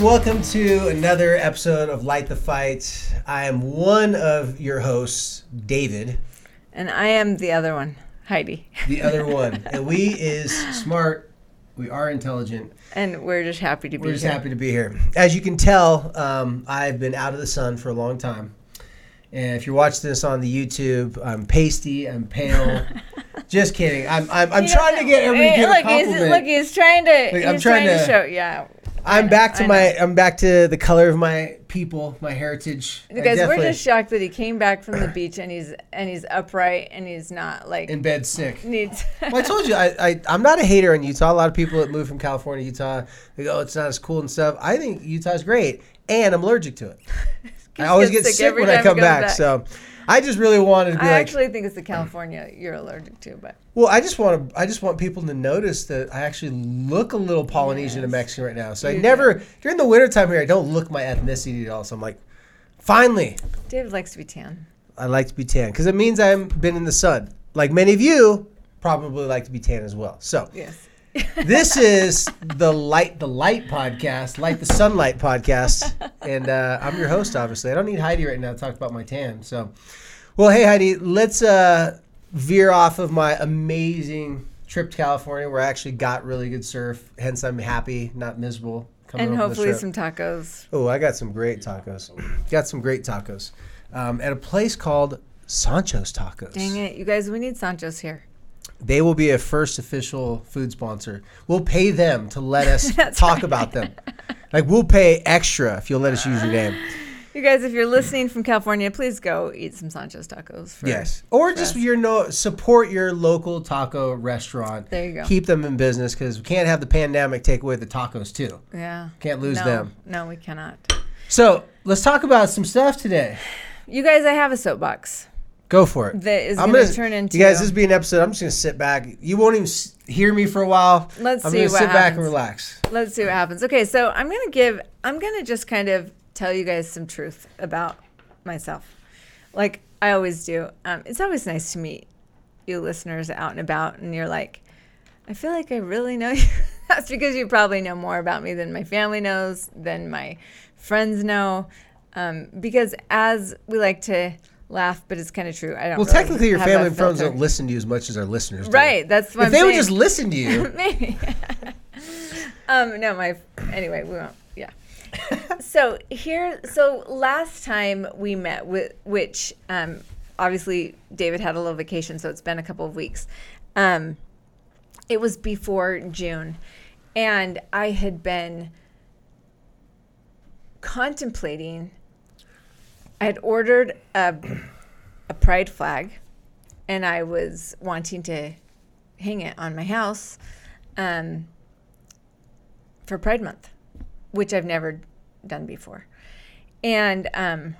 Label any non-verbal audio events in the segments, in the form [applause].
Everyone, welcome to another episode of Light the Fight. I am one of your hosts, David. And I am the other one, Heidi. The other [laughs] one. and we is smart. We are intelligent. And we're just happy to be We're just here. happy to be here. As you can tell, um, I've been out of the sun for a long time. And if you're watching this on the YouTube, I'm pasty, I'm pale. [laughs] just kidding. I'm, I'm, I'm You trying don't to get know. everybody to Hey, give a look, he's, compliment. look, he's trying to. Look, he's I'm trying, trying to, show. Yeah. I'm know, back to my. I'm back to the color of my people, my heritage. Guys, we're just shocked that he came back from the beach and he's and he's upright and he's not like in bed sick. needs. [laughs] Well, I told you, I, I, I'm not a hater on Utah. A lot of people that move from California to Utah, they go, oh, it's not as cool and stuff. I think Utah's great, and I'm allergic to it. [laughs] I always get sick when I come back, back. So I just really wanted to be I like, actually think it's the California you're allergic to, but well, I just want to, I just want people to notice that I actually look a little Polynesian and Mexican right now. So I You never, during the wintertime here, I don't look my ethnicity at all. So I'm like, finally, David likes to be tan. I like to be tan because it means I've been in the sun. Like many of you probably like to be tan as well. So Yes. This is the light the light podcast light the sunlight podcast. And uh, i'm your host obviously. I don't need heidi right now to talk about my tan so. Well hey heidi let's uh, veer off of my amazing trip to california where i actually got really good surf. Hence i'm happy not miserable and hopefully some tacos. oh i got some great tacos. Got some great tacos. Um, at a place called sancho's tacos. Dang it, you guys, we need Sancho's here. They will be a first official food sponsor. We'll pay them to let us [laughs] talk right. about them. Like we'll pay extra if you'll let us use your name. [sighs] You guys, if you're listening from California, please go eat some Sancho's tacos. For, Yes. Or just us. your no support your local taco restaurant. There you go. Keep them in business because we can't have the pandemic take away the tacos too. Yeah. Can't lose no, them. No, we cannot. So let's talk about some stuff today. [sighs] You guys, I have a soapbox Go for it. that is I'm going gonna turn into. You guys, this will be an episode. I'm just gonna sit back. You won't even s- hear me for a while. Let's I'm see gonna what sit back and relax. Let's see what happens. Okay, so I'm going to give. I'm going to just kind of tell you guys some truth about myself, like I always do. Um, it's always nice to meet you listeners out and about, and you're like, I feel like I really know [laughs] you. That's because you probably know more about me than my family knows, than my friends know. Um, because as we like to laugh, but it's kind of true. I don't. Well, really technically, your family and friends don't listen to you as much as our listeners do. Right, that's what If I'm they would just listen to you, [laughs] Maybe. [laughs] um, no, my anyway, we won't. Yeah. so here, so last time we met, with which um, obviously David had a little vacation, so it's been a couple of weeks. Um, it was before June, and I had been contemplating. I had ordered a a pride flag, and I was wanting to hang it on my house um, for Pride Month, which I've never done before. And, um,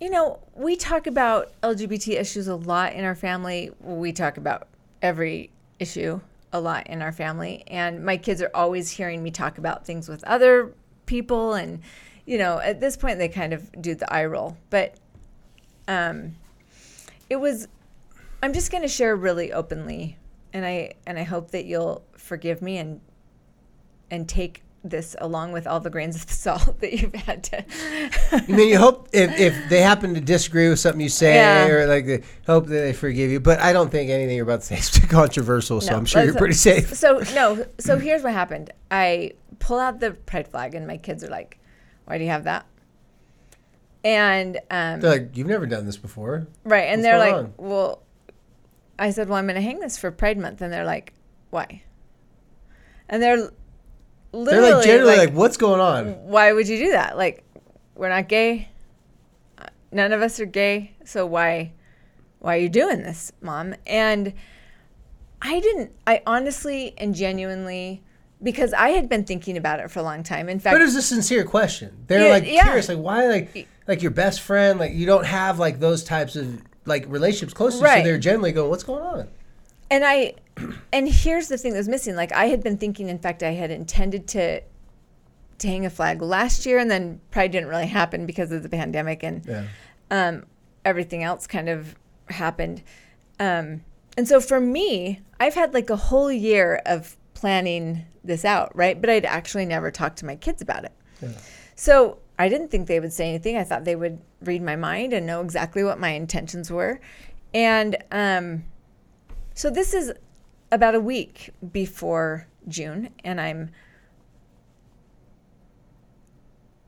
you know, we talk about LGBT issues a lot in our family. We talk about every issue a lot in our family. And my kids are always hearing me talk about things with other people. And, you know, at this point, they kind of do the eye roll. But um, it was I'm just going to share really openly, and I and I hope that you'll forgive me and and take this along with all the grains of [laughs] salt that you've had to. you mean you hope if, if they happen to disagree with something you say Yeah. or like they hope that they forgive you. But I don't think anything you're about to say is too controversial, so No, I'm sure you're pretty safe. So no, so here's what happened. I pull out the pride flag, and my kids are like, "Why do you have that?" And um, They're like, you've never done this before. Right. And What's they're like, on? well, I said, well, I'm going to hang this for Pride Month. And they're like, why? And they're They're like generally like, like, what's going on? why would you do that? Like, we're not gay. none of us are gay, so why why are you doing this, mom? And I didn't I honestly and genuinely because I had been thinking about it for a long time. In fact, But it was a sincere question. They're Yeah, like yeah. curious, like why, like, like your best friend, like you don't have like those types of like relationships close to you, so Right. they're generally going, "What's going on?" and I [clears throat] and here's the thing that was missing. Like I had been thinking, in fact, I had intended to to hang a flag last year, and then probably didn't really happen because of the pandemic and Yeah. um, everything else kind of happened. Um, and so for me, I've had like a whole year of planning this out, right? But I'd actually never talked to my kids about it. So I didn't think they would say anything. I thought they would read my mind and know exactly what my intentions were. And um, so this is about a week before June, and I'm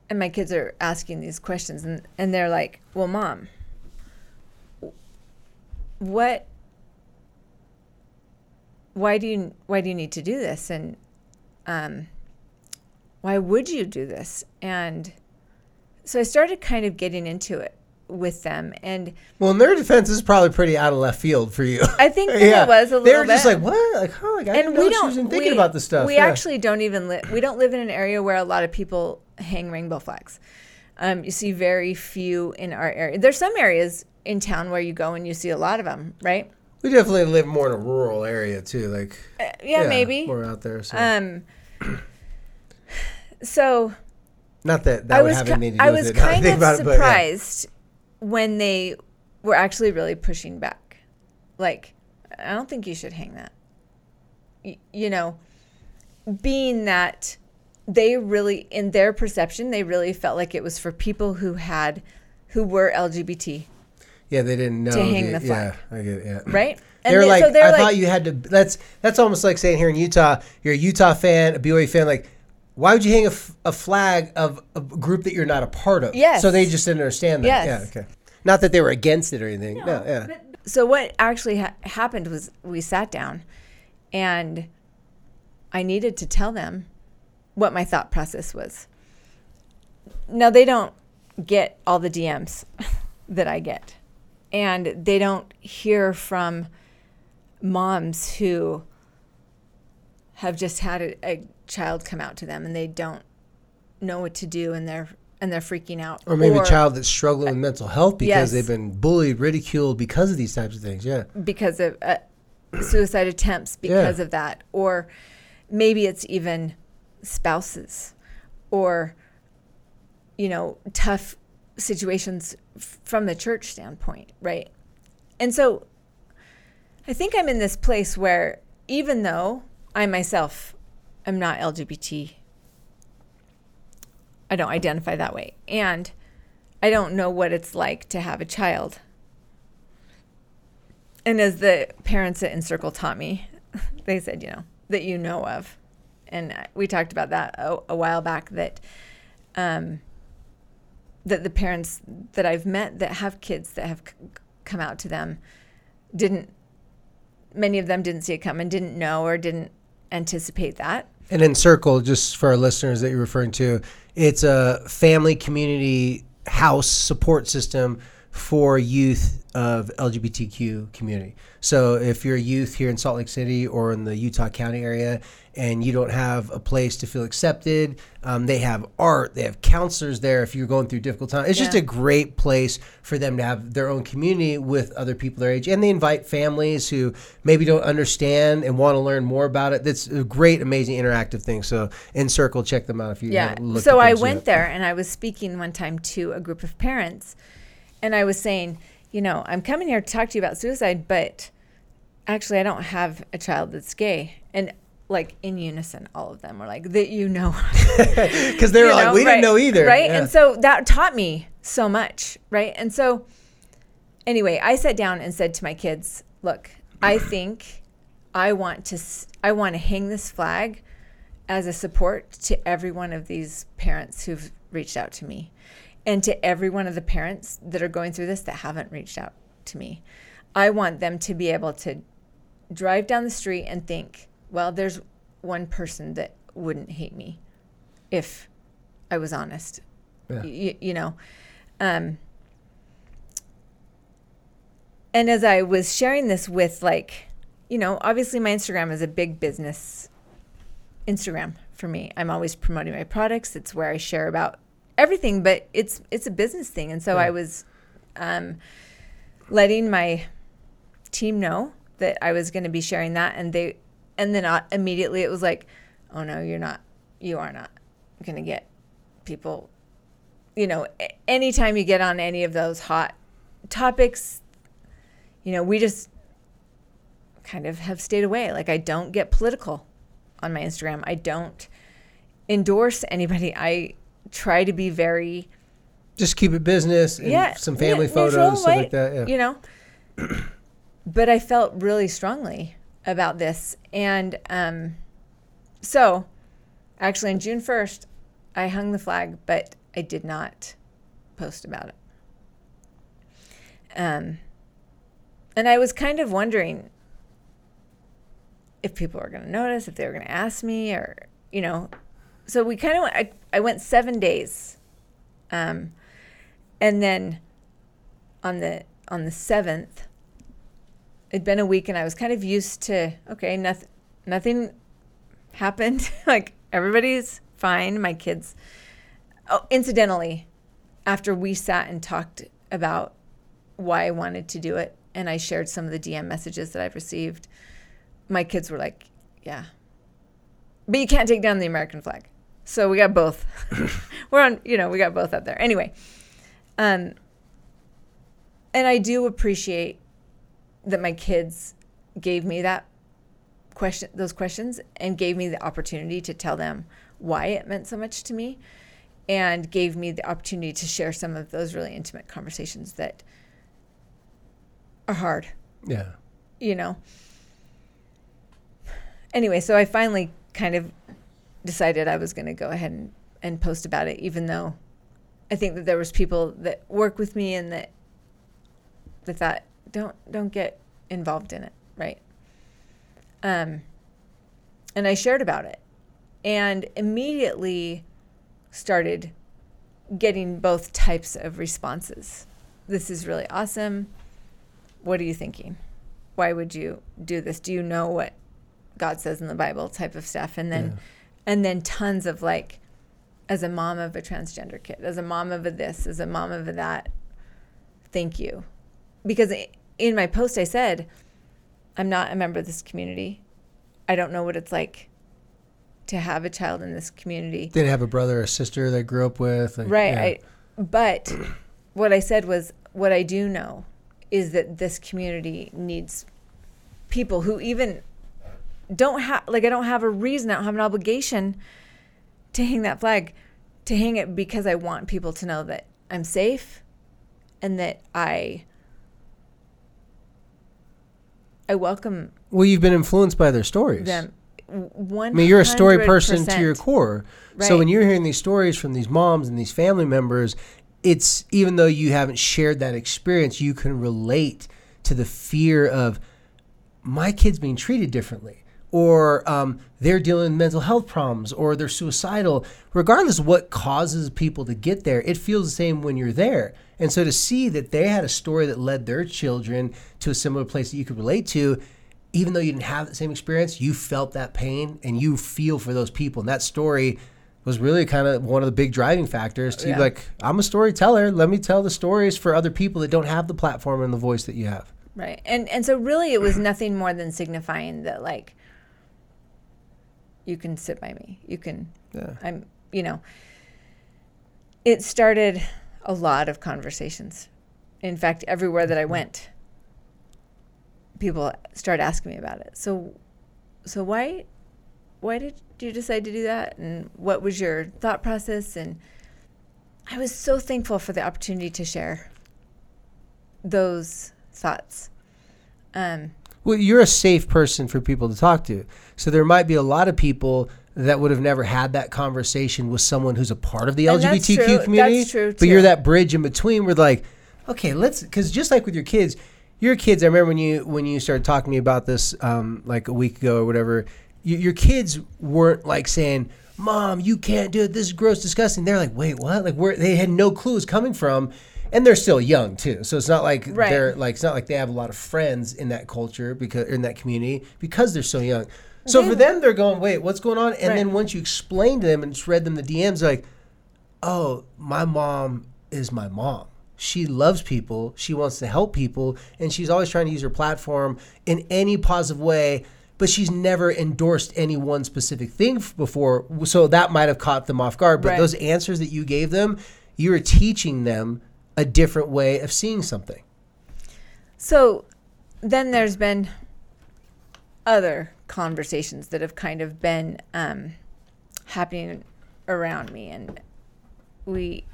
and my kids are asking these questions, and, and they're like, "Well, mom, what? Why do you why do you need to do this? And um, why would you do this?" And so I started kind of getting into it with them, and Well, in their defense, this is probably pretty out of left field for you. I think [laughs] that it was a little. They were just like, "What? Like, huh? Like, I didn't and know we don't was even thinking we- about this stuff." We Yeah. actually don't even live. We don't live in an area where a lot of people hang rainbow flags. Um, you see very few in our area. There's some areas in town where you go and you see a lot of them, right? we definitely live more in a rural area too. Like, Uh, yeah, maybe. more out there. So. Um, [clears throat] so Not that that I would was have ki- anything to do I with was it. [laughs] now that kind think of about it, but yeah. surprised when they were actually really pushing back. Like, I don't think you should hang that. Y- you know, being that they really, in their perception, they really felt like it was for people who had, who were LGBT, Yeah, they didn't know. hang the flag. Yeah, I get it. Yeah. right? They were they- like, so they're I like, thought you had to. That's that's almost like saying here in Utah, you're a Utah fan, a BYU fan. Like, why would you hang a, f- a flag of a group that you're not a part of? Yes. So they just didn't understand that. Yes. Yeah. Okay. Not that they were against it or anything. No. yeah. so what actually ha- happened was we sat down and i needed to tell them what my thought process was now they don't get all the dms [laughs] that i get and they don't hear from moms who have just had a, a child come out to them and they don't know what to do and they're and they're freaking out Or maybe a child that's struggling with mental health because Yes. they've been bullied, ridiculed because of these types of things. Yeah. because of uh, [clears throat] suicide attempts because of that or maybe it's even spouses or you know tough situations f- from the church standpoint right and so i think i'm in this place where even though i myself am not lgbt i don't identify that way and i don't know what it's like to have a child and as the parents at Encircle taught me, [laughs] they said, you know, that you know of. And we talked about that a, a while back that um, that the parents that I've met that have kids that have c- come out to them didn't, many of them didn't see it come and didn't know or didn't anticipate that. And Encircle, just for our listeners that you're referring to, it's a family community house support system for youth of LGBTQ community. So if you're a youth here in Salt Lake City or in the Utah County area and you don't have a place to feel accepted, um, they have art, they have counselors there if you're going through difficult time. It's just a great place for them to have their own community with other people their age. And they invite families who maybe don't understand and want to learn more about it. That's a great, amazing interactive thing. So Encircle, check them out if you Yeah. So I went there and I was speaking one time to a group of parents and I was saying, you know, I'm coming here to talk to you about suicide, but actually I don't have a child that's gay. And like in unison, all of them were like, that you know. [laughs] Because they were you like, know, we right, didn't know either. Right. Yeah. And so that taught me so much. Right. And so, anyway, I sat down and said to my kids, look, I [clears throat] think I want to, I want to hang this flag as a support to every one of these parents who've reached out to me and to every one of the parents that are going through this that haven't reached out to me. I want them to be able to drive down the street and think, well, there's one person that wouldn't hate me if I was honest. Yeah. Y- you know, um, and as I was sharing this with like, you know, obviously my Instagram is a big business Instagram for me. I'm always promoting my products. It's where I share about everything, but it's it's a business thing. And so I was um, letting my team know that I was going to be sharing that, and they, and then uh, immediately it was like, oh no, you're not, you are not going to get people. You know, anytime you get on any of those hot topics, you know, we just kind of have stayed away. Like I don't get political on my Instagram. I don't endorse anybody. I try to be very Just keep it business and yeah, some family ne- photos, neutral, stuff like that. Yeah. You know, [clears throat] but I felt really strongly about this, and um, so actually on June first, I hung the flag, but I did not post about it. Um, and I was kind of wondering if people were going to notice, if they were going to ask me, or you know. So we kind of. I, I went seven days, um, and then on the on the seventh, it'd been a week, and I was kind of used to okay, nothing nothing happened. [laughs] like everybody's fine. My kids. Oh, incidentally, after we sat and talked about why I wanted to do it, and I shared some of the DM messages that I've received, my kids were like, "Yeah, but you can't take down the American flag." So we got both. [laughs] we're on, you know, we got both up there. Anyway, um, and I do appreciate that my kids gave me that question, those questions, and gave me the opportunity to tell them why it meant so much to me, and gave me the opportunity to share some of those really intimate conversations that are hard yeah. you know. Anyway, so I finally kind of decided I was going to go ahead and, and post about it, even though I think that there was people that work with me and that that thought don't don't get involved in it, right? Um, and I shared about it, and immediately started getting both types of responses. This is really awesome. What are you thinking? Why would you do this? Do you know what God says in the Bible type of stuff? And then Yeah. and then tons of like as a mom of a transgender kid, as a mom of a this, as a mom of a that, thank you. Because in my post I said, I'm not a member of this community. I don't know what it's like to have a child in this community. Didn't have a brother or sister that grew up with. like, Right. yeah. I, but what I said was what I do know is that this community needs people who even don't have like I don't have a reason, I don't have an obligation to hang that flag, to hang it because I want people to know that I'm safe and that I I welcome Well, you've been influenced by their stories. them. One I mean, you're a story person to your core. Right. So when you're hearing these stories from these moms and these family members, it's even though you haven't shared that experience, you can relate to the fear of my kid's being treated differently, or um, they're dealing with mental health problems, or they're suicidal. Regardless of what causes people to get there, it feels the same when you're there. And so to see that they had a story that led their children to a similar place that you could relate to, even though you didn't have the same experience, you felt that pain and you feel for those people. And that story was really kind of one of the big driving factors to Yeah. be like, I'm a storyteller. Let me tell the stories for other people that don't have the platform and the voice that you have. Right. And and so really it was nothing more than signifying that like you can sit by me. You can Yeah. I'm you know it started a lot of conversations. In fact, everywhere that I went people started asking me about it. So so why why did you decide to do that and what was your thought process and I was so thankful for the opportunity to share those thoughts. Um, Well, you're a safe person for people to talk to. So there might be a lot of people that would have never had that conversation with someone who's a part of the And that's LGBTQ true. community. That's true, But you're that bridge in between where like, okay, let's because just like with your kids, your kids. I remember when you when you started talking to me about this um, like a week ago or whatever. You, your kids weren't like saying, "Mom, you can't do it. This is gross, disgusting." They're like, "Wait, what?" Like where they had no clue it was coming from. and they're still young too. So it's not like Right. they're like it's not like they have a lot of friends in that culture because in that community because they're so young. So They- for them, they're going, wait, what's going on? And Right. then once you explain to them and read them the DMs, like, oh, my mom is my mom. She loves people. She wants to help people, and she's always trying to use her platform in any positive way. But she's never endorsed any one specific thing before, so that might have caught them off guard. But Right. those answers that you gave them, you were teaching them a different way of seeing something. So then there's been other conversations that have kind of been um, happening around me, and we.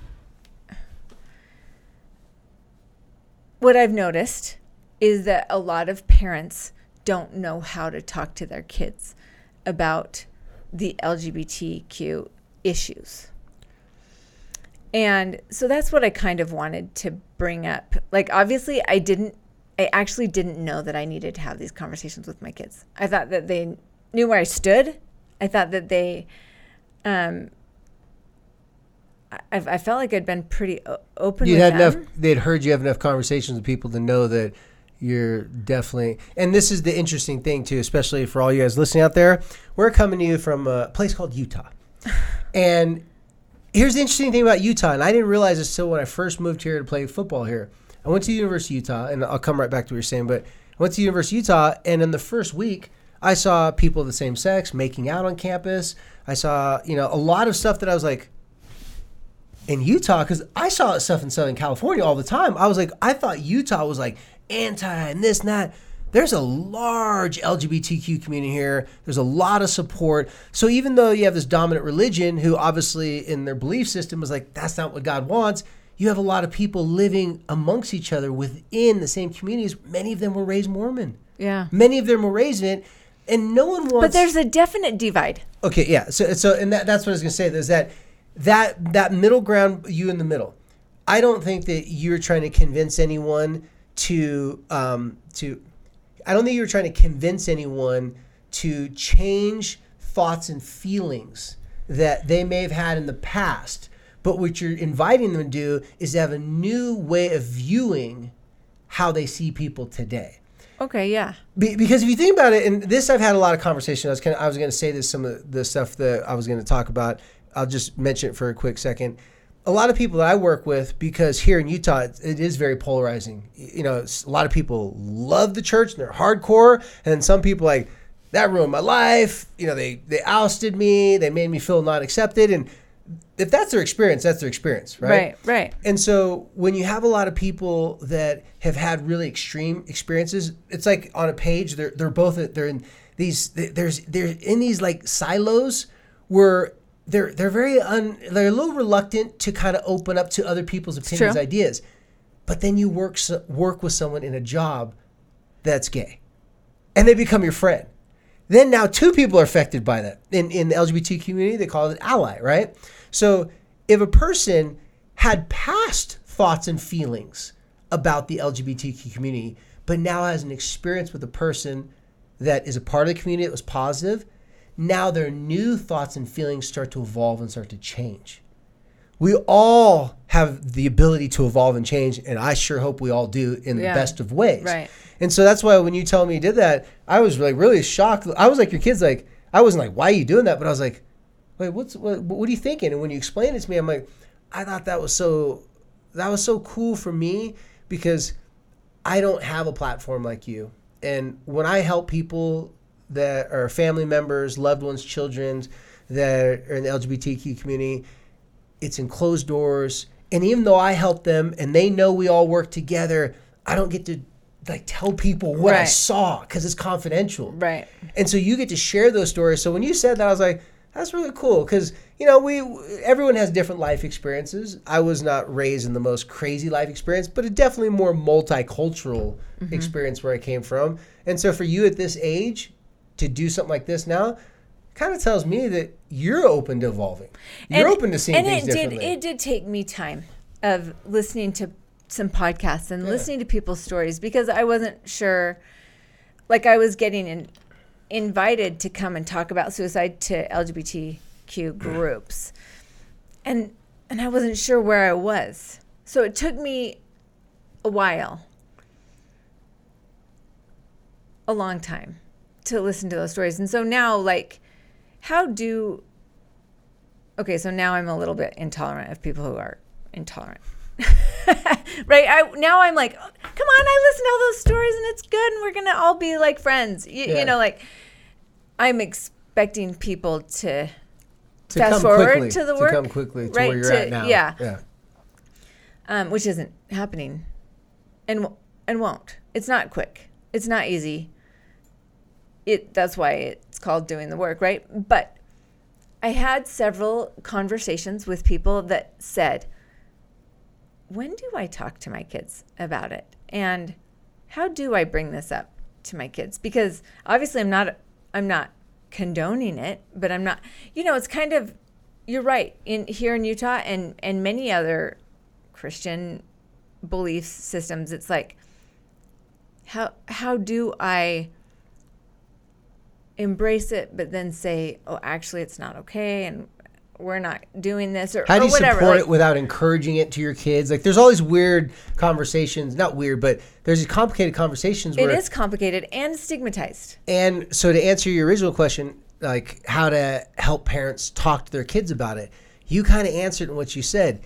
What I've noticed is that a lot of parents don't know how to talk to their kids about the LGBTQ issues. And so that's what I kind of wanted to bring up. Like, obviously, I didn't, I actually didn't know that I needed to have these conversations with my kids. I thought that they knew where I stood. I thought that they, um, I, I felt like I'd been pretty open You had them. enough. They'd heard you have enough conversations with people to know that you're definitely. And this is the interesting thing too, especially for all you guys listening out there. We're coming to you from a place called Utah, [laughs] and here's the interesting thing about Utah, and I didn't realize this until when I first moved here to play football here. I went to the University of Utah, and I'll come right back to what you're saying, but I went to the University of Utah, and in the first week, I saw people of the same sex making out on campus. I saw, you know, a lot of stuff that I was like, in Utah because I saw stuff in Southern California all the time. I was like, I thought Utah was like anti and this and that. There's a large LGBTQ community here. There's a lot of support. So even though you have this dominant religion, who obviously in their belief system was like, that's not what God wants, you have a lot of people living amongst each other within the same communities. Many of them were raised Mormon. Yeah. Many of them were raised in it, and no one wants. But there's a definite divide. Okay, yeah. So so and that, that's what I was gonna say. There's that that that middle ground, you in the middle. I don't think that you're trying to convince anyone to um to. I don't think you're trying to convince anyone to change thoughts and feelings that they may have had in the past. But what you're inviting them to do is to have a new way of viewing how they see people today. Okay, yeah. Be, because if you think about it, and this I've had a lot of conversation. I was of, I was going to say this some of the stuff that I was going to talk about. I'll just mention it for a quick second. A lot of people that I work with, because here in Utah, it, it is very polarizing. You know, a lot of people love the church and they're hardcore, and then some people like that ruined my life. You know, they they ousted me, they made me feel not accepted, and if that's their experience, that's their experience, right? Right, right. And so when you have a lot of people that have had really extreme experiences, it's like on a page they're they're both they're in these there's they're in these like silos where they're they're very un they're a little reluctant to kind of open up to other people's opinions, ideas. But then you work work with someone in a job that's gay, and they become your friend. Then now two people are affected by that. In in the LGBT community, they call it ally, right? So if a person had past thoughts and feelings about the LGBTQ community, but now has an experience with a person that is a part of the community that was positive, now their new thoughts and feelings start to evolve and start to change. We all have the ability to evolve and change, and I sure hope we all do in Yeah. the best of ways. Right. And so that's why when you tell me you did that, I was like really shocked. I was like your kids, like I wasn't like, why are you doing that? But I was like, wait, what's what, what are you thinking? And when you explained it to me, I'm like, I thought that was so that was so cool for me because I don't have a platform like you. And when I help people that are family members, loved ones, children that are in the LGBTQ community, it's in closed doors. And even though I help them and they know we all work together, I don't get to like tell people what I saw because it's confidential. Right. And so you get to share those stories. So when you said that, I was like, that's really cool because you know we everyone has different life experiences. I was not raised in the most crazy life experience, but a definitely more multicultural Mm-hmm. experience where I came from. And so for you at this age to do something like this now, kind of tells me that you're open to evolving. You're open to seeing and things it differently. did it did take me time of listening to some podcasts and listening to people's stories because I wasn't sure like I was getting in, invited to come and talk about suicide to LGBTQ mm. groups. And and I wasn't sure where I was so it took me a while, a long time to listen to those stories. And so now, like, how do, okay, so now I'm a little bit intolerant of people who are intolerant. [laughs] right? I now I'm like, come on, I listen to all those stories and it's good and we're gonna all be like friends. You, Yeah. you know, like I'm expecting people to To fast come forward quickly, to the to work, come quickly to right, where you're to- at now. yeah. Yeah. um, which isn't happening, and w- and won't. It's not quick. It's not easy. It that's why it's called doing the work, right? But I had several conversations with people that said, "When do I talk to my kids about it? And how do I bring this up to my kids? Because obviously I'm not I'm not condoning it, but I'm not. You know, it's kind of you're right. In here in Utah and and many other Christian belief systems, it's like how how do I embrace it, but then say, oh, actually, it's not okay, and we're not doing this, or, How do you whatever. support like- it without encouraging it to your kids? Like, there's all these weird conversations. Not weird, but there's these complicated conversations it is complicated and stigmatized. And so, to answer your original question, like how to help parents talk to their kids about it, you kind of answered in what you said.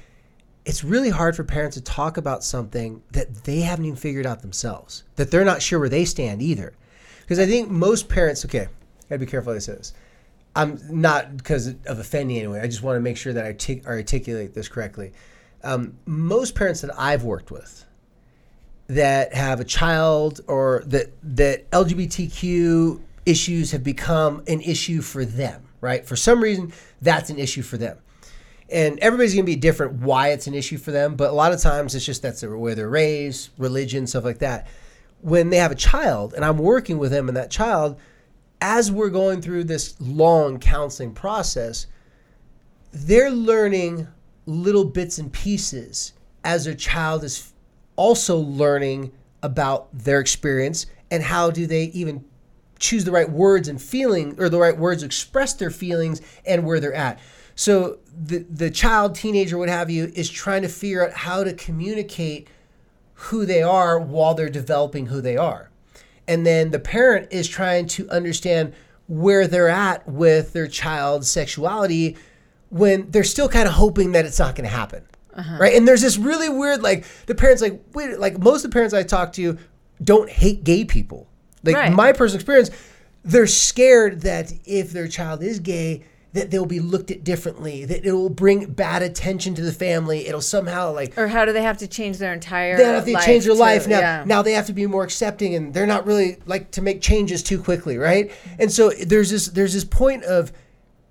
It's really hard for parents to talk about something that they haven't even figured out themselves, that they're not sure where they stand either. Because I think most parents, okay, gotta be careful how I say this. I'm not because of offending anyone. I just want to make sure that I articulate this correctly. Um, most parents that I've worked with that have a child or that that LGBTQ issues have become an issue for them, right? For some reason, that's an issue for them. And everybody's going to be different why it's an issue for them, but a lot of times it's just that's the way they're raised, religion, stuff like that. When they have a child and I'm working with them and that child, as we're going through this long counseling process, they're learning little bits and pieces as their child is also learning about their experience and how do they even choose the right words and feeling or the right words express their feelings and where they're at. So the the child, teenager, what have you, is trying to figure out how to communicate who they are while they're developing who they are. And then the parent is trying to understand where they're at with their child's sexuality when they're still kind of hoping that it's not going to happen. Uh-huh. Right. And there's this really weird, like, the parents, like, wait, like, most of the parents I talk to don't hate gay people. Like, Right. my personal experience, they're scared that if their child is gay, that they'll be looked at differently, that it will bring bad attention to the family. It'll somehow, like, Or how do they have to change their entire they have to change their to- life now. yeah. Now they have to be more accepting, and they're not really like to make changes too quickly, right? And so there's this there's this point of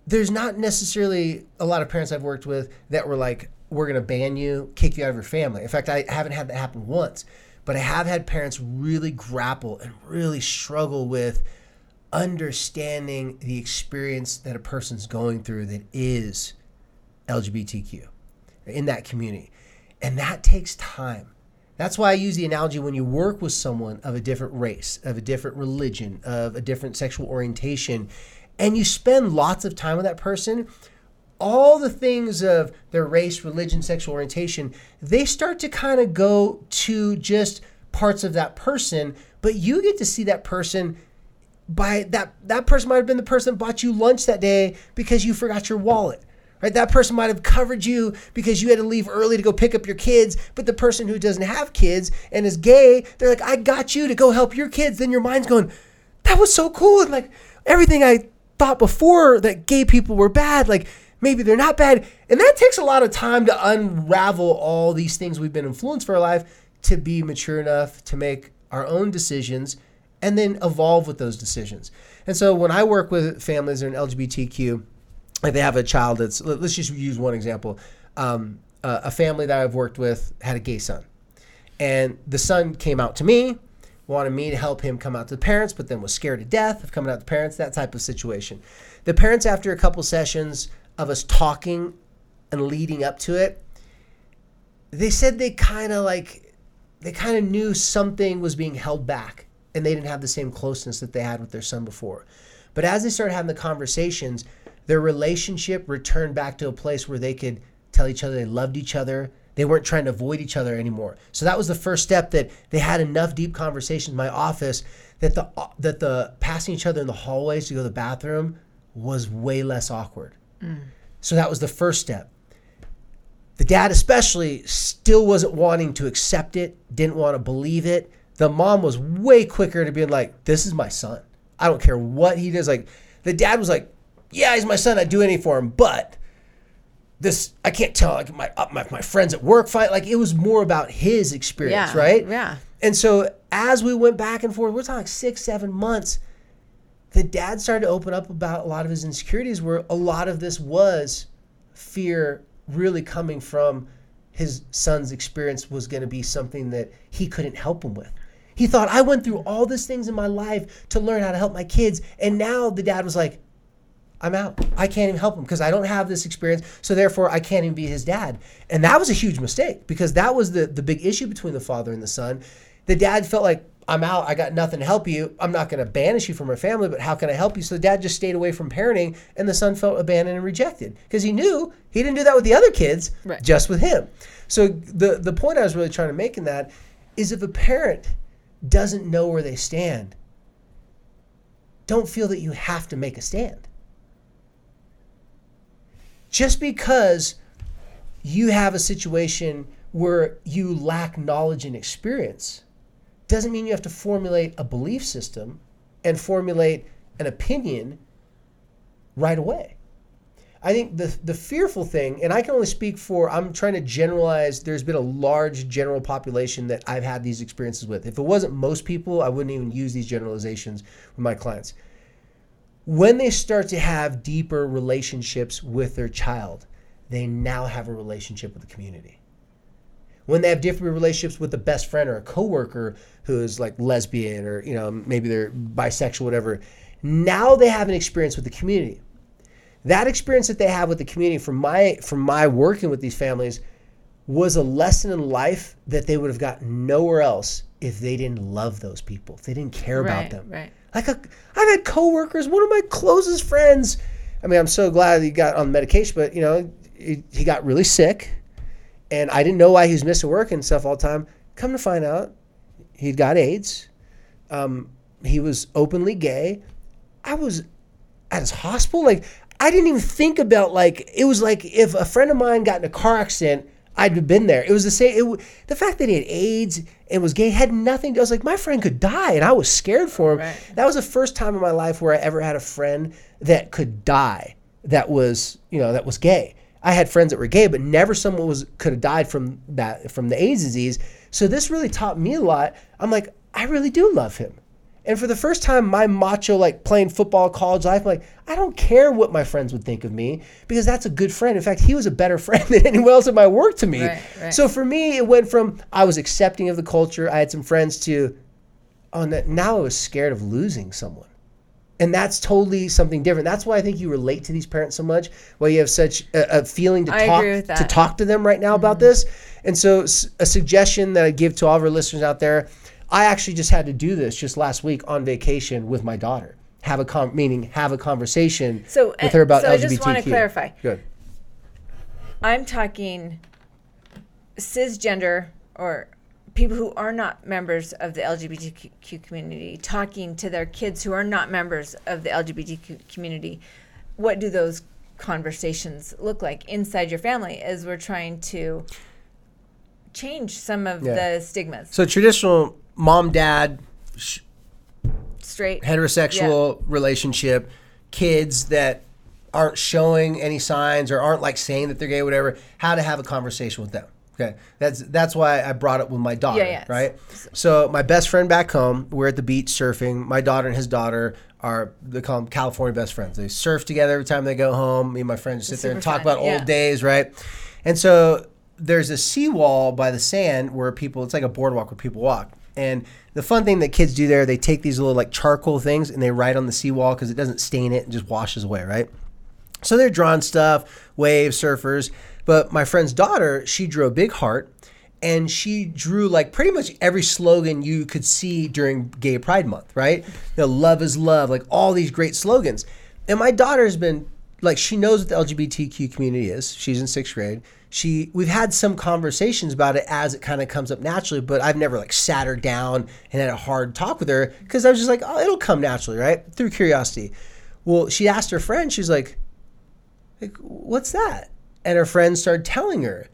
there's not necessarily a lot of parents I've worked with that were like, we're gonna ban you, kick you out of your family. In fact, I haven't had that happen once, but I have had parents really grapple and really struggle with understanding the experience that a person's going through that is LGBTQ in that community. And that takes time. That's why I use the analogy when you work with someone of a different race, of a different religion, of a different sexual orientation, and you spend lots of time with that person, all the things of their race, religion, sexual orientation, they start to kind of go to just parts of that person, but you get to see that person by that that person might have been the person that bought you lunch that day because you forgot your wallet right? That person might have covered you because you had to leave early to go pick up your kids but the person who doesn't have kids and is gay they're like i got you to go help your kids then your mind's going that was so cool and like everything i thought before that gay people were bad like maybe they're not bad and that takes a lot of time to unravel all these things we've been influenced for our life to be mature enough to make our own decisions and then evolve with those decisions. And so when I work with families that are in LGBTQ, like they have a child that's, let- let's just use one example. Um, uh, a family that I've worked with had a gay son. And the son came out to me, wanted me to help him come out to the parents, but then was scared to death of coming out to the parents, that type of situation. The parents, after a couple sessions of us talking and leading up to it, they said they kind of like, they kind of knew something was being held back and they didn't have the same closeness that they had with their son before. But as they started having the conversations, their relationship returned back to a place where they could tell each other they loved each other, They weren't trying to avoid each other anymore. So that was the first step that they had enough deep conversations in my office that the that the passing each other in the hallways to go to the bathroom was way less awkward. Mm. So that was the first step. The dad, especially, still wasn't wanting to accept it, didn't want to believe it. The mom was way quicker to be like, This is my son. I don't care what he does. Like, the dad was like, Yeah, he's my son. I'd do anything for him. But this, I can't tell. Like, my, uh, my, my friends at work fight. Like, it was more about his experience, Yeah, right? yeah. And so as we went back and forth, we're talking six, seven months, the dad started to open up about a lot of his insecurities where a lot of this was fear really coming from his son's experience was going to be something that he couldn't help him with. He thought, I went through all these things in my life to learn how to help my kids. And now the dad was like, I'm out. I can't even help him because I don't have this experience. So therefore, I can't even be his dad. And that was a huge mistake because that was the, the big issue between the father and the son. The dad felt like, I'm out. I got nothing to help you. I'm not going to banish you from our family, but how can I help you? So the dad just stayed away from parenting, and the son felt abandoned and rejected because he knew he didn't do that with the other kids, Right. just with him. So the the point I was really trying to make in that is if a parent doesn't know where they stand, don't feel that you have to make a stand. Just because you have a situation where you lack knowledge and experience doesn't mean you have to formulate a belief system and formulate an opinion right away. I think the the fearful thing, and I can only speak for I'm trying to generalize. There's been a large general population that I've had these experiences with. If it wasn't most people, I wouldn't even use these generalizations with my clients. When they start to have deeper relationships with their child, they now have a relationship with the community when they have different relationships with a best friend or a coworker who is like lesbian or you know maybe they're bisexual whatever now they have an experience with the community that experience that they have with the community from my from my working with these families was a lesson in life that they would have gotten nowhere else if they didn't love those people if they didn't care about them right. like a, I've had coworkers, one of my closest friends. I mean, I'm so glad he got on medication, but you know, he, he got really sick, and I didn't know why he was missing work and stuff all the time. Come to find out, he'd got AIDS. Um, he was openly gay. I was at his hospital. Like I didn't even think about like it was like if a friend of mine got in a car accident, I'd have been there. It was the same. It, the fact that he had AIDS and was gay had nothing. To do. I was like, my friend could die, and I was scared for him. Right. That was the first time in my life where I ever had a friend that could die. That was you know that was gay. I had friends that were gay, but never someone was could have died from that from the AIDS disease. So this really taught me a lot. I'm like, I really do love him. And for the first time, my macho, like playing football, college life, I'm like, I don't care what my friends would think of me because that's a good friend. In fact, he was a better [laughs] friend than anyone else at my work to me. Right, right. So for me, it went from I was accepting of the culture, I had some friends to, oh, now I was scared of losing someone. And that's totally something different. That's why I think you relate to these parents so much. Why you have such a, a feeling to I talk to. Mm-hmm. talk to them right now about this. And so, a suggestion that I give to all of our listeners out there, I actually just had to do this just last week on vacation with my daughter. Have a con- meaning have a conversation So, with uh, her about LGBTQ. so I just wanna clarify. Good. I'm talking cisgender or people who are not members of the LGBTQ community talking to their kids who are not members of the LGBTQ community. What do those conversations look like inside your family as we're trying to change some of Yeah. the stigmas? So traditional mom dad sh- Straight. heterosexual relationship, kids that aren't showing any signs or aren't like saying that they're gay, whatever. How to have a conversation with them. Okay, that's that's why I brought it with my daughter, Yeah, yeah. right? So my best friend back home, we're at the beach surfing. My daughter and his daughter are they call them California best friends. They surf together every time they go home. Me and my friends sit there and super talk fun, about yeah. old days, right? And so there's a seawall by the sand where people it's like a boardwalk where people walk. And the fun thing that kids do there, they take these little like charcoal things and they write on the seawall because it doesn't stain it and just washes away, right? So they're drawing stuff, waves, surfers. But my friend's daughter, she drew a big heart and she drew like pretty much every slogan you could see during Gay Pride Month, right? The love is love, like all these great slogans. And my daughter's been like, she knows what the LGBTQ community is. She's in sixth grade. She we've had some conversations about it as it kind of comes up naturally, but I've never like sat her down and had a hard talk with her because I was just like, oh, it'll come naturally, right? Through curiosity. Well, she asked her friend, she's like, like, what's that? And her friend started telling her.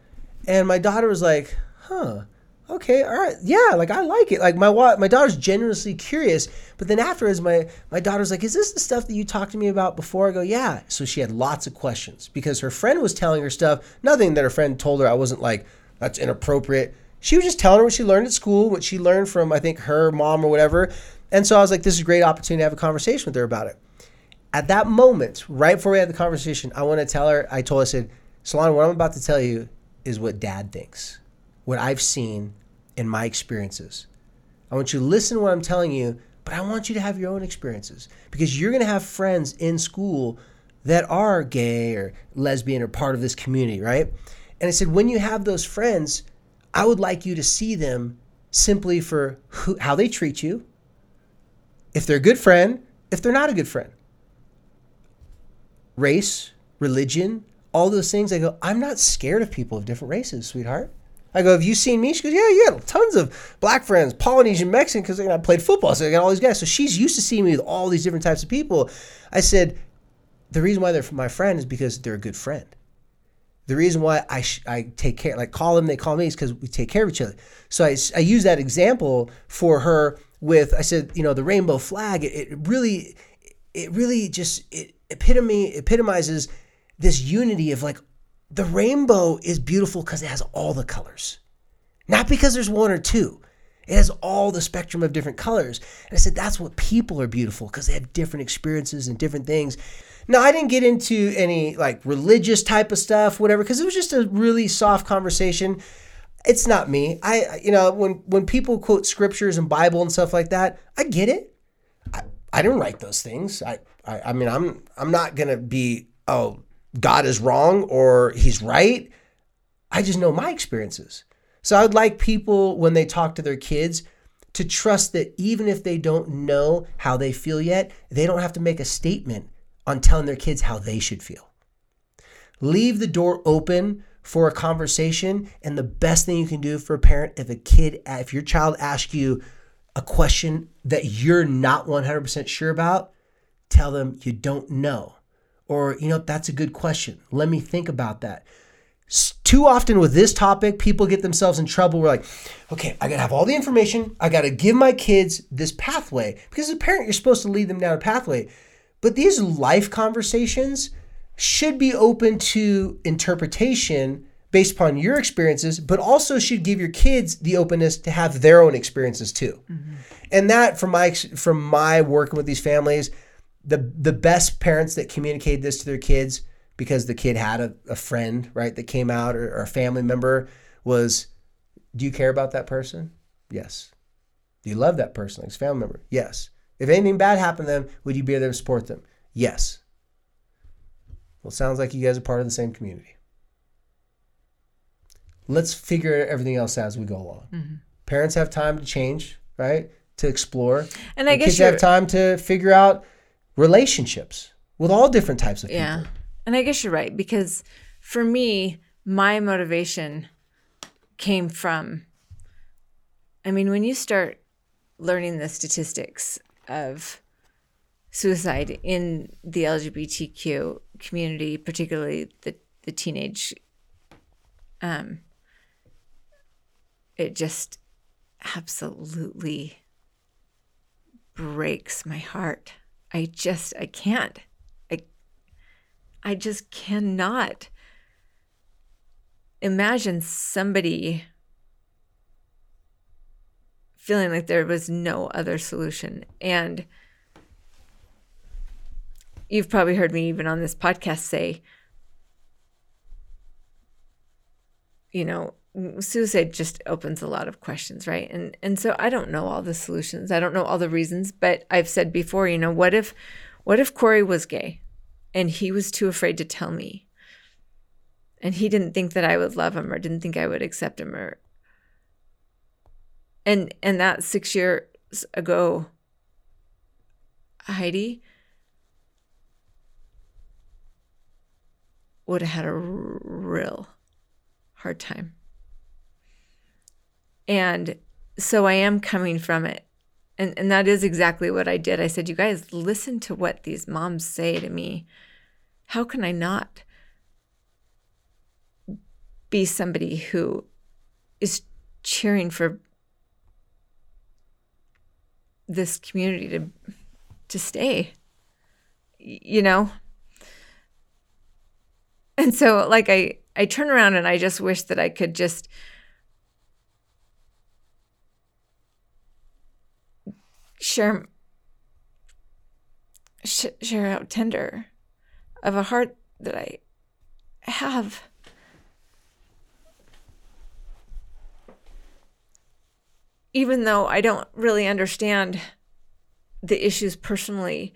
And my daughter was like, huh, okay, all right, yeah, like I like it. Like my my daughter's genuinely curious. But then afterwards, my my daughter's like, is this the stuff that you talked to me about before? I go, yeah. So she had lots of questions because her friend was telling her stuff. Nothing that her friend told her. I wasn't like that's inappropriate. She was just telling her what she learned at school, what she learned from I think her mom or whatever. And so I was like, this is a great opportunity to have a conversation with her about it. At that moment, right before we had the conversation, I want to tell her. I told her, I said, Solana, what I'm about to tell you is what Dad thinks what I've seen in my experiences. I want you to listen to what I'm telling you, but I want you to have your own experiences because you're going to have friends in school that are gay or lesbian or part of this community, right? And I said, when you have those friends, I would like you to see them simply for who, how they treat you, if they're a good friend, if they're not a good friend. Race, religion, all those things. I go, I'm not scared of people of different races, sweetheart. I go, have you seen me? She goes, yeah, you got tons of black friends, Polynesian, Mexican, because I played football, so I got all these guys. So she's used to seeing me with all these different types of people. I said, the reason why they're my friend is because they're a good friend. The reason why I, sh- I take care, like call them, they call me, is because we take care of each other. So I, I use that example for her with, I said, you know, the rainbow flag, it, it really, it really just, it epitome, epitomizes this unity of like the rainbow is beautiful because it has all the colors, not because there's one or two. It has all the spectrum of different colors. And I said, that's what people are beautiful because they have different experiences and different things. Now, I didn't get into any like religious type of stuff, whatever, because it was just a really soft conversation. It's not me. I, you know, when when people quote scriptures and Bible and stuff like that, I get it. I, I didn't write those things. I, I, I mean, I'm I'm not gonna be oh God is wrong or he's right. I just know my experiences. So I'd like people when they talk to their kids to trust that even if they don't know how they feel yet, they don't have to make a statement on telling their kids how they should feel. Leave the door open for a conversation. And the best thing you can do for a parent, if a kid, if your child asks you a question that you're not 100% sure about, tell them you don't know or, you know, that's a good question. Let me think about that. Too often with this topic, people get themselves in trouble. We're like, okay, I gotta have all the information. I gotta give my kids this pathway. Because as a parent, you're supposed to lead them down a pathway. But these life conversations should be open to interpretation based upon your experiences, but also should give your kids the openness to have their own experiences too. Mm-hmm. And that, from my from my working with these families, the the best parents that communicated this to their kids because the kid had a, a friend right that came out or, or a family member was do you care about that person? Yes. Do you love that person? Like his family member? Yes. If anything bad happened to them would you be there to support them? Yes. Well sounds like you guys are part of the same community. Let's figure everything else out as we go along. Mm-hmm. parents have time to change right to explore. And i guess kids have time to figure out relationships with all different types of people. Yeah. And I guess you're right because for me, my motivation came from I mean, when you start learning the statistics of suicide in the LGBTQ community, particularly the, the teenage, um, it just absolutely breaks my heart. I just I can't. I I just cannot imagine somebody feeling like there was no other solution. And you've probably heard me even on this podcast say, you know, Mm, suicide just opens a lot of questions, right? And and so I don't know all the solutions. I don't know all the reasons, but I've said before, you know, what if what if Corey was gay and he was too afraid to tell me? And he didn't think that I would love him or didn't think I would accept him or and and that 6 years ago Heidi would have had a real hard time. And so I am coming from it. And, and that is exactly what I did. I said, You guys, listen to what these moms say to me. How can I not be somebody who is cheering for this community to to stay you know and so like i i turn around and i just wish that i could just share sh- share out tender of a heart that i have. Even though I don't really understand the issues personally,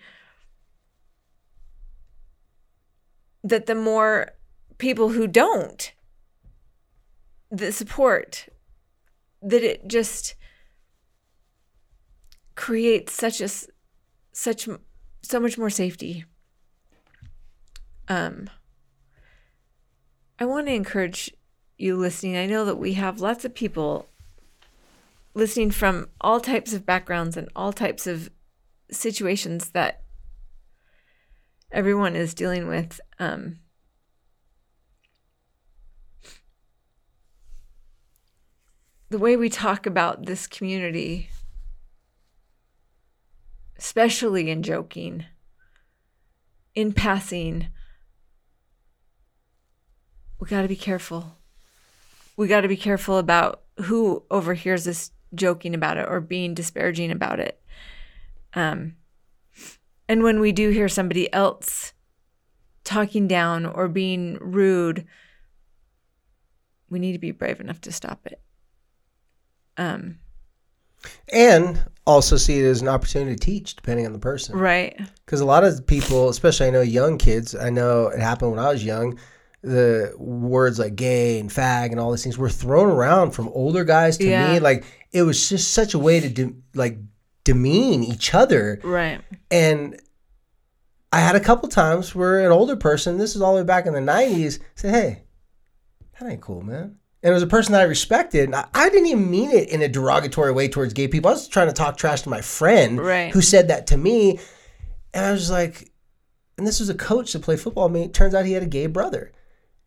that the more people who don't, the support, that it just creates such a such so much more safety. Um, I want to encourage you listening. I know that we have lots of people listening from all types of backgrounds and all types of situations that everyone is dealing with. Um, the way we talk about this community, especially in joking, in passing, we got to be careful. We got to be careful about who overhears this joking about it or being disparaging about it. Um, and when we do hear somebody else talking down or being rude, we need to be brave enough to stop it. Um, and also see it as an opportunity to teach, depending on the person. Right. Because a lot of people, especially I know young kids, I know it happened when I was young the words like gay and fag and all these things were thrown around from older guys to Yeah. me. Like it was just such a way to de- like demean each other. Right. And I had a couple times where an older person, this is all the way back in the '90s, said, "Hey, that ain't cool, man." And it was a person that I respected. And I, I didn't even mean it in a derogatory way towards gay people. I was trying to talk trash to my friend Right. who said that to me, and I was like, and this was a coach that played football. I mean, it turns out he had a gay brother.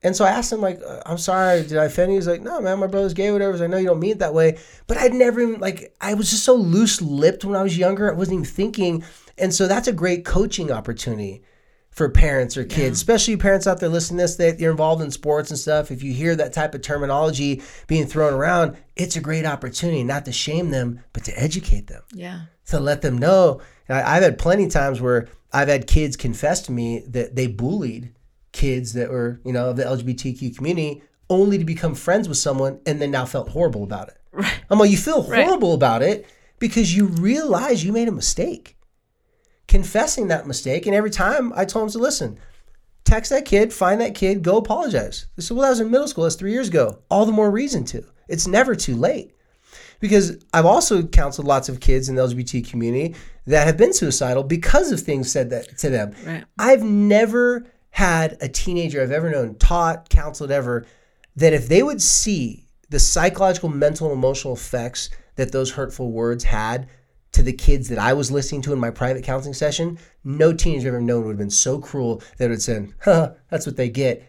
And so I asked him, like, uh, I'm sorry, did I offend you? He's like, no, man, my brother's gay, whatever. So I know you don't mean it that way. But I'd never even, like, I was just so loose lipped when I was younger. I wasn't even thinking. And so that's a great coaching opportunity for parents or kids, especially parents out there listening to this that you're involved in sports and stuff. If you hear that type of terminology being thrown around, it's a great opportunity not to shame them, but to educate them Yeah. to let them know. And I, I've had plenty of times where I've had kids confess to me that they bullied kids that were, you know, of the LGBTQ community only to become friends with someone and then now felt horrible about it. Right. I'm like, you feel Right. horrible about it because you realize you made a mistake. Confessing that mistake. And every time I told him to listen, text that kid, find that kid, go apologize. They said, well, that was in middle school. That's three years ago. All the more reason to. It's never too late because I've also counseled lots of kids in the LGBT community that have been suicidal because of things said that to them. Right. I've never had a teenager I've ever known, taught, counseled ever, that if they would see the psychological, mental, emotional effects that those hurtful words had to the kids that I was listening to in my private counseling session, no teenager I've ever known would have been so cruel that it would say, huh, that's what they get.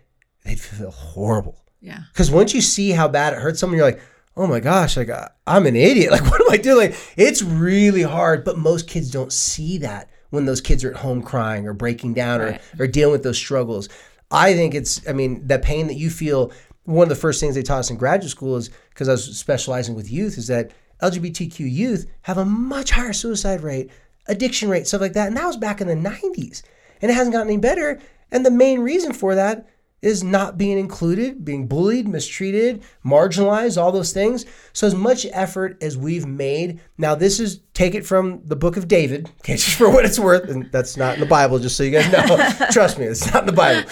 They'd feel horrible. Yeah. Because once you see how bad it hurts someone, you're like, oh my gosh, like uh, I'm an idiot. [laughs] Like, what am I doing? Like, it's really hard. But most kids don't see that when those kids are at home crying or breaking down Right. or, or dealing with those struggles. I think it's, I mean, that pain that you feel. One of the first things they taught us in graduate school is because I was specializing with youth, is that LGBTQ youth have a much higher suicide rate, addiction rate, stuff like that. And that was back in the 90s. And it hasn't gotten any better. And the main reason for that is not being included, being bullied, mistreated, marginalized, all those things. So as much effort as we've made, now this is take it from the book of David, okay, just [laughs] for what it's worth, and that's not in the Bible, just so you guys know. [laughs] Trust me, it's not in the Bible.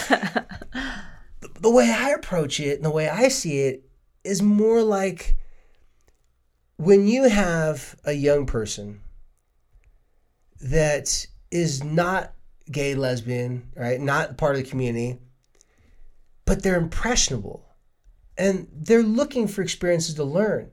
The- The way I approach it and the way I see it is more like when you have a young person that is not gay, lesbian, right, not part of the community, but they're impressionable and they're looking for experiences to learn.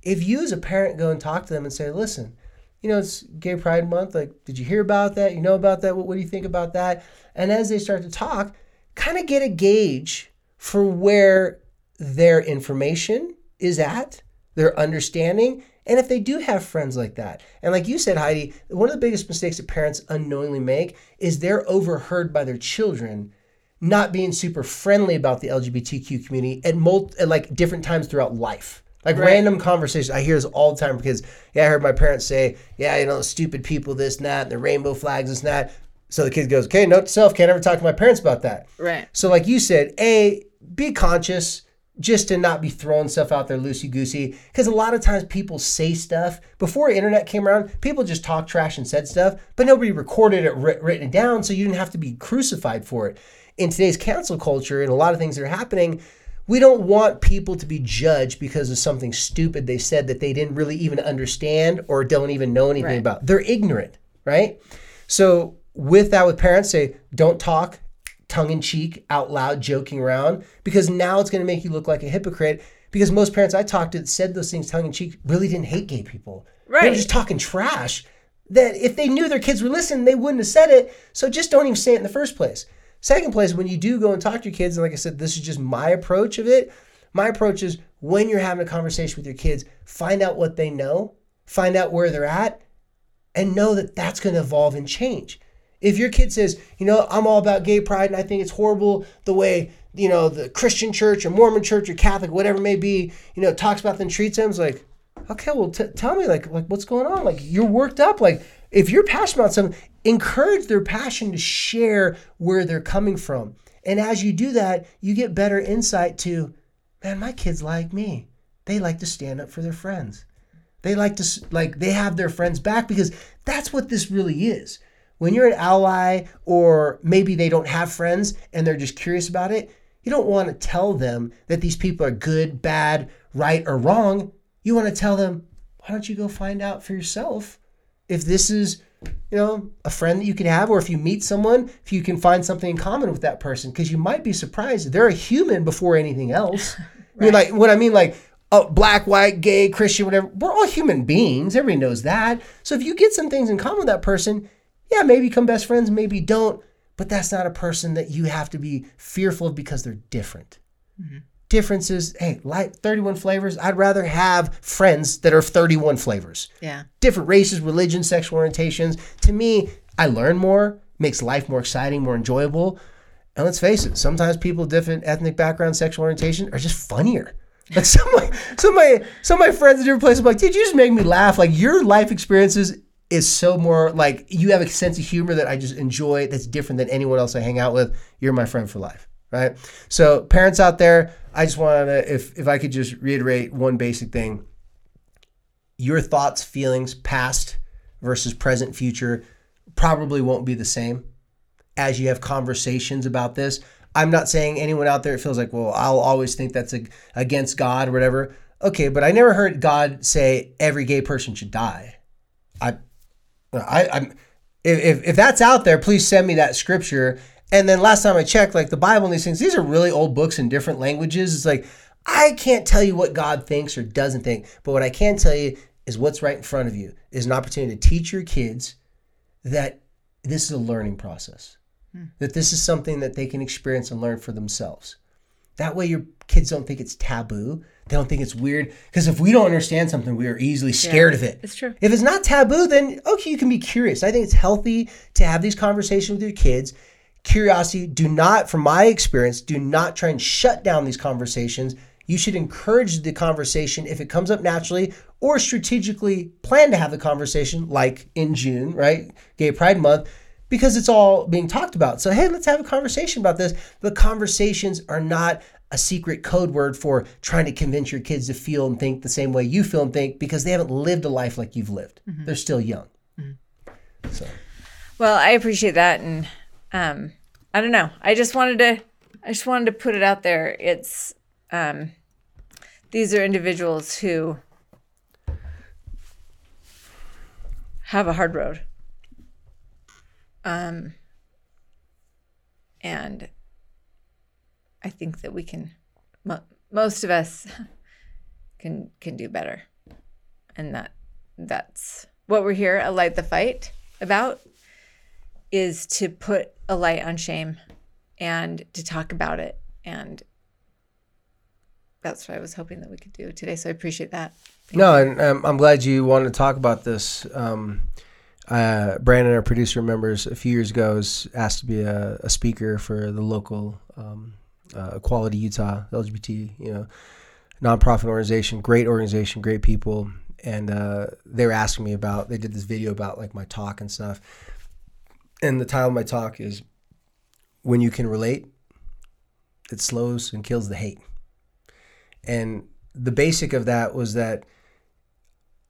If you as a parent go and talk to them and say, listen, you know, it's Gay Pride Month. Like, did you hear about that? You know about that? What, what do you think about that? And as they start to talk, kind of get a gauge for where their information is at, their understanding, and if they do have friends like that. And like you said, Heidi, one of the biggest mistakes that parents unknowingly make is they're overheard by their children not being super friendly about the LGBTQ community at, mul- at like different times throughout life. Like Right. random conversations. I hear this all the time because yeah, I heard my parents say, yeah, you know, stupid people, this and that, and the rainbow flags, this and that. So the kid goes, okay, note to self, can't ever talk to my parents about that. Right. So, like you said, A, be conscious just to not be throwing stuff out there loosey goosey. Because a lot of times people say stuff. Before internet came around, people just talked trash and said stuff, but nobody recorded it, writ- written it down, so you didn't have to be crucified for it. In today's cancel culture and a lot of things that are happening, we don't want people to be judged because of something stupid they said that they didn't really even understand or don't even know anything Right. about. They're ignorant, right? So with that, with parents, say don't talk tongue in cheek, out loud, joking around, because now it's going to make you look like a hypocrite. Because most parents I talked to that said those things tongue in cheek really didn't hate gay people. Right. They were just talking trash. That if they knew their kids were listening, they wouldn't have said it. So just don't even say it in the first place. Second place, when you do go and talk to your kids, and like I said, this is just my approach of it. My approach is when you're having a conversation with your kids, find out what they know, find out where they're at, and know that that's going to evolve and change. If your kid says, you know, I'm all about gay pride and I think it's horrible the way, you know, the Christian church or Mormon church or Catholic, whatever it may be, you know, talks about them treats them, it's like, okay, well, t- tell me, like, like, what's going on? Like, you're worked up. Like, if you're passionate about something, encourage their passion to share where they're coming from. And as you do that, you get better insight to, man, my kids like me. They like to stand up for their friends. They like to like they have their friends back because that's what this really is. When you're an ally or maybe they don't have friends and they're just curious about it, you don't want to tell them that these people are good, bad, right or wrong. You want to tell them, why don't you go find out for yourself if this is, you know, a friend that you can have or if you meet someone, if you can find something in common with that person because you might be surprised they're a human before anything else. [laughs] I mean, like what I mean, like oh, black, white, gay, Christian, whatever. We're all human beings. Everybody knows that. So if you get some things in common with that person, yeah, maybe become best friends, maybe don't. But that's not a person that you have to be fearful of because they're different. Mm-hmm. Differences, hey, like 31 flavors. I'd rather have friends that are 31 flavors Yeah. different races, religions, sexual orientations. To me, I learn more, makes life more exciting, more enjoyable. And let's face it, sometimes people with different ethnic backgrounds, sexual orientation are just funnier. Like some of my, some of my, some of my friends in different places, I'm like, did you just make me laugh. Like your life experiences is so more like you have a sense of humor that I just enjoy. That's different than anyone else I hang out with. You're my friend for life, right? So parents out there, I just want to, if if I could just reiterate one basic thing your thoughts, feelings, past versus present, future, probably won't be the same as you have conversations about this. I'm not saying anyone out there feels like, well, I'll always think that's ag- against God or whatever. Okay, but I never heard God say every gay person should die. I, I, I'm, if, if, if that's out there, please send me that scripture. And then last time I checked, like the Bible and these things, these are really old books in different languages. It's like, I can't tell you what God thinks or doesn't think, but what I can tell you is what's right in front of you is an opportunity to teach your kids that this is a learning process, hmm. that this is something that they can experience and learn for themselves. That way, your kids don't think it's taboo. They don't think it's weird. Because if we don't understand something, we are easily scared of it. It's true. If it's not taboo, then okay, you can be curious. I think it's healthy to have these conversations with your kids. Curiosity, do not, from my experience, do not try and shut down these conversations. You should encourage the conversation if it comes up naturally or strategically plan to have the conversation, like in June, right? Gay Pride Month, because it's all being talked about. So, hey, let's have a conversation about this. The conversations are not a secret code word for trying to convince your kids to feel and think the same way you feel and think because they haven't lived a life like you've lived. They're still young. So, Well, I appreciate that, and um, I don't know. I just wanted to, I just wanted to put it out there. It's, um, these are individuals who have a hard road, um, and I think that we can, mo- most of us [laughs] can can do better, and that that's what we're here at Light the Fight about is to put a light on shame and to talk about it and that's what I was hoping that we could do today. So I appreciate that. Thank no, you. and um, I'm glad you wanted to talk about this. Um, uh, Brandon, our producer, remembers a few years ago was asked to be a, a speaker for the local um, uh, Equality Utah LGBT, you know, nonprofit organization, great organization, great people, and uh, they were asking me about. They did this video about like my talk and stuff, and the title of my talk is "When You Can Relate, It Slows and Kills the Hate." And the basic of that was that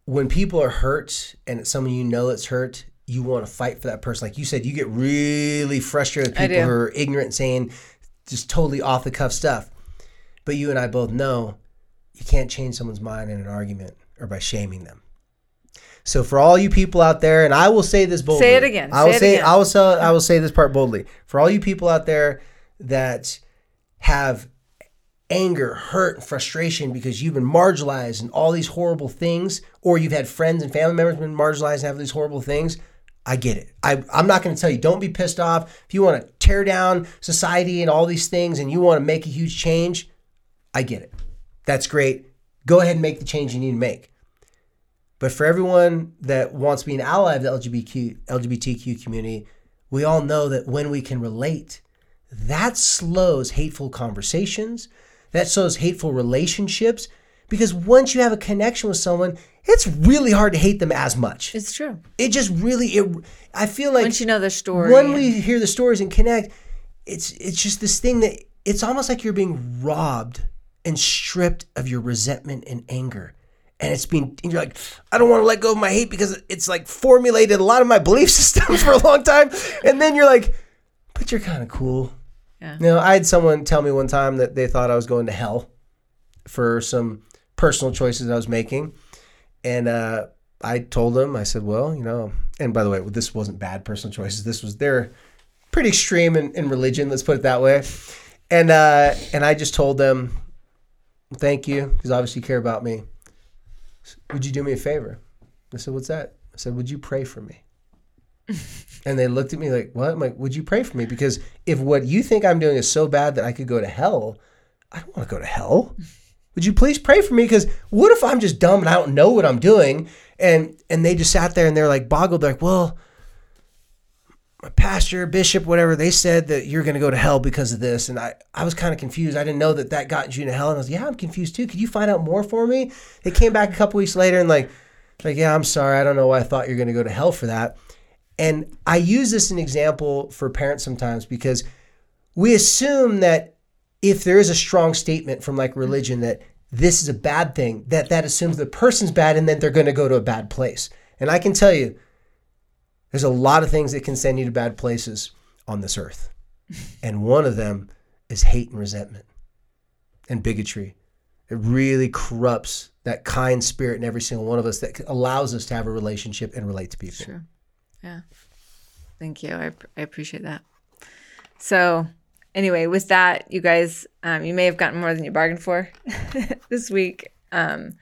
when people are hurt and it's someone you know that's hurt, you want to fight for that person. Like you said, you get really frustrated with people who are ignorant saying just totally off the cuff stuff. But you and I both know you can't change someone's mind in an argument or by shaming them. So for all you people out there, and I will say this boldly. Say it again. I will say, say again. I will say I will say this part boldly. For all you people out there that have anger, hurt, and frustration because you've been marginalized and all these horrible things, or you've had friends and family members been marginalized and have these horrible things. I get it. I, I'm not going to tell you, don't be pissed off. If you want to tear down society and all these things and you want to make a huge change, I get it. That's great. Go ahead and make the change you need to make. But for everyone that wants to be an ally of the LGBTQ, LGBTQ community, we all know that when we can relate, that slows hateful conversations, that slows hateful relationships, because once you have a connection with someone, it's really hard to hate them as much. It's true. It just really, it, I feel like once you know the story, when we hear the stories and connect, it's it's just this thing that it's almost like you're being robbed and stripped of your resentment and anger and it's being, and you're like i don't want to let go of my hate because it's like formulated a lot of my belief [laughs] systems for a long time and then you're like but you're kind of cool yeah. you know i had someone tell me one time that they thought i was going to hell for some personal choices i was making and uh, i told them i said well you know and by the way this wasn't bad personal choices this was they're pretty extreme in, in religion let's put it that way and uh, and i just told them thank you because obviously you care about me would you do me a favor? I said, What's that? I said, Would you pray for me? [laughs] and they looked at me like, What? I'm like, Would you pray for me? Because if what you think I'm doing is so bad that I could go to hell, I don't want to go to hell. Would you please pray for me? Because what if I'm just dumb and I don't know what I'm doing? And and they just sat there and they're like boggled, they're like, Well, my pastor, bishop, whatever, they said that you're going to go to hell because of this. And I, I was kind of confused. I didn't know that that got you to hell. And I was, yeah, I'm confused too. Could you find out more for me? They came back a couple weeks later and like, like, yeah, I'm sorry. I don't know why I thought you're going to go to hell for that. And I use this an example for parents sometimes because we assume that if there is a strong statement from like religion that this is a bad thing, that that assumes the person's bad and then they're going to go to a bad place. And I can tell you, there's a lot of things that can send you to bad places on this earth. [laughs] and one of them is hate and resentment and bigotry. It really corrupts that kind spirit in every single one of us that allows us to have a relationship and relate to people. Sure. Yeah. Thank you. I, I appreciate that. So, anyway, with that, you guys, um, you may have gotten more than you bargained for [laughs] this week. Um,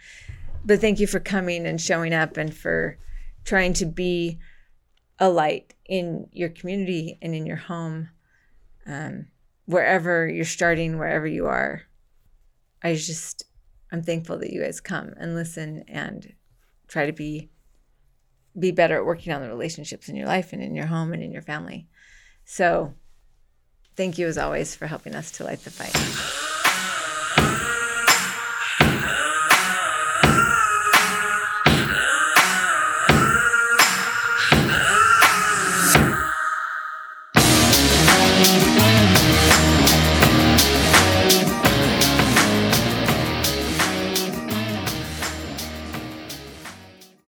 but thank you for coming and showing up and for trying to be a light in your community and in your home, um, wherever you're starting, wherever you are. I just, I'm thankful that you guys come and listen and try to be be better at working on the relationships in your life and in your home and in your family. So, thank you as always for helping us to light the fight.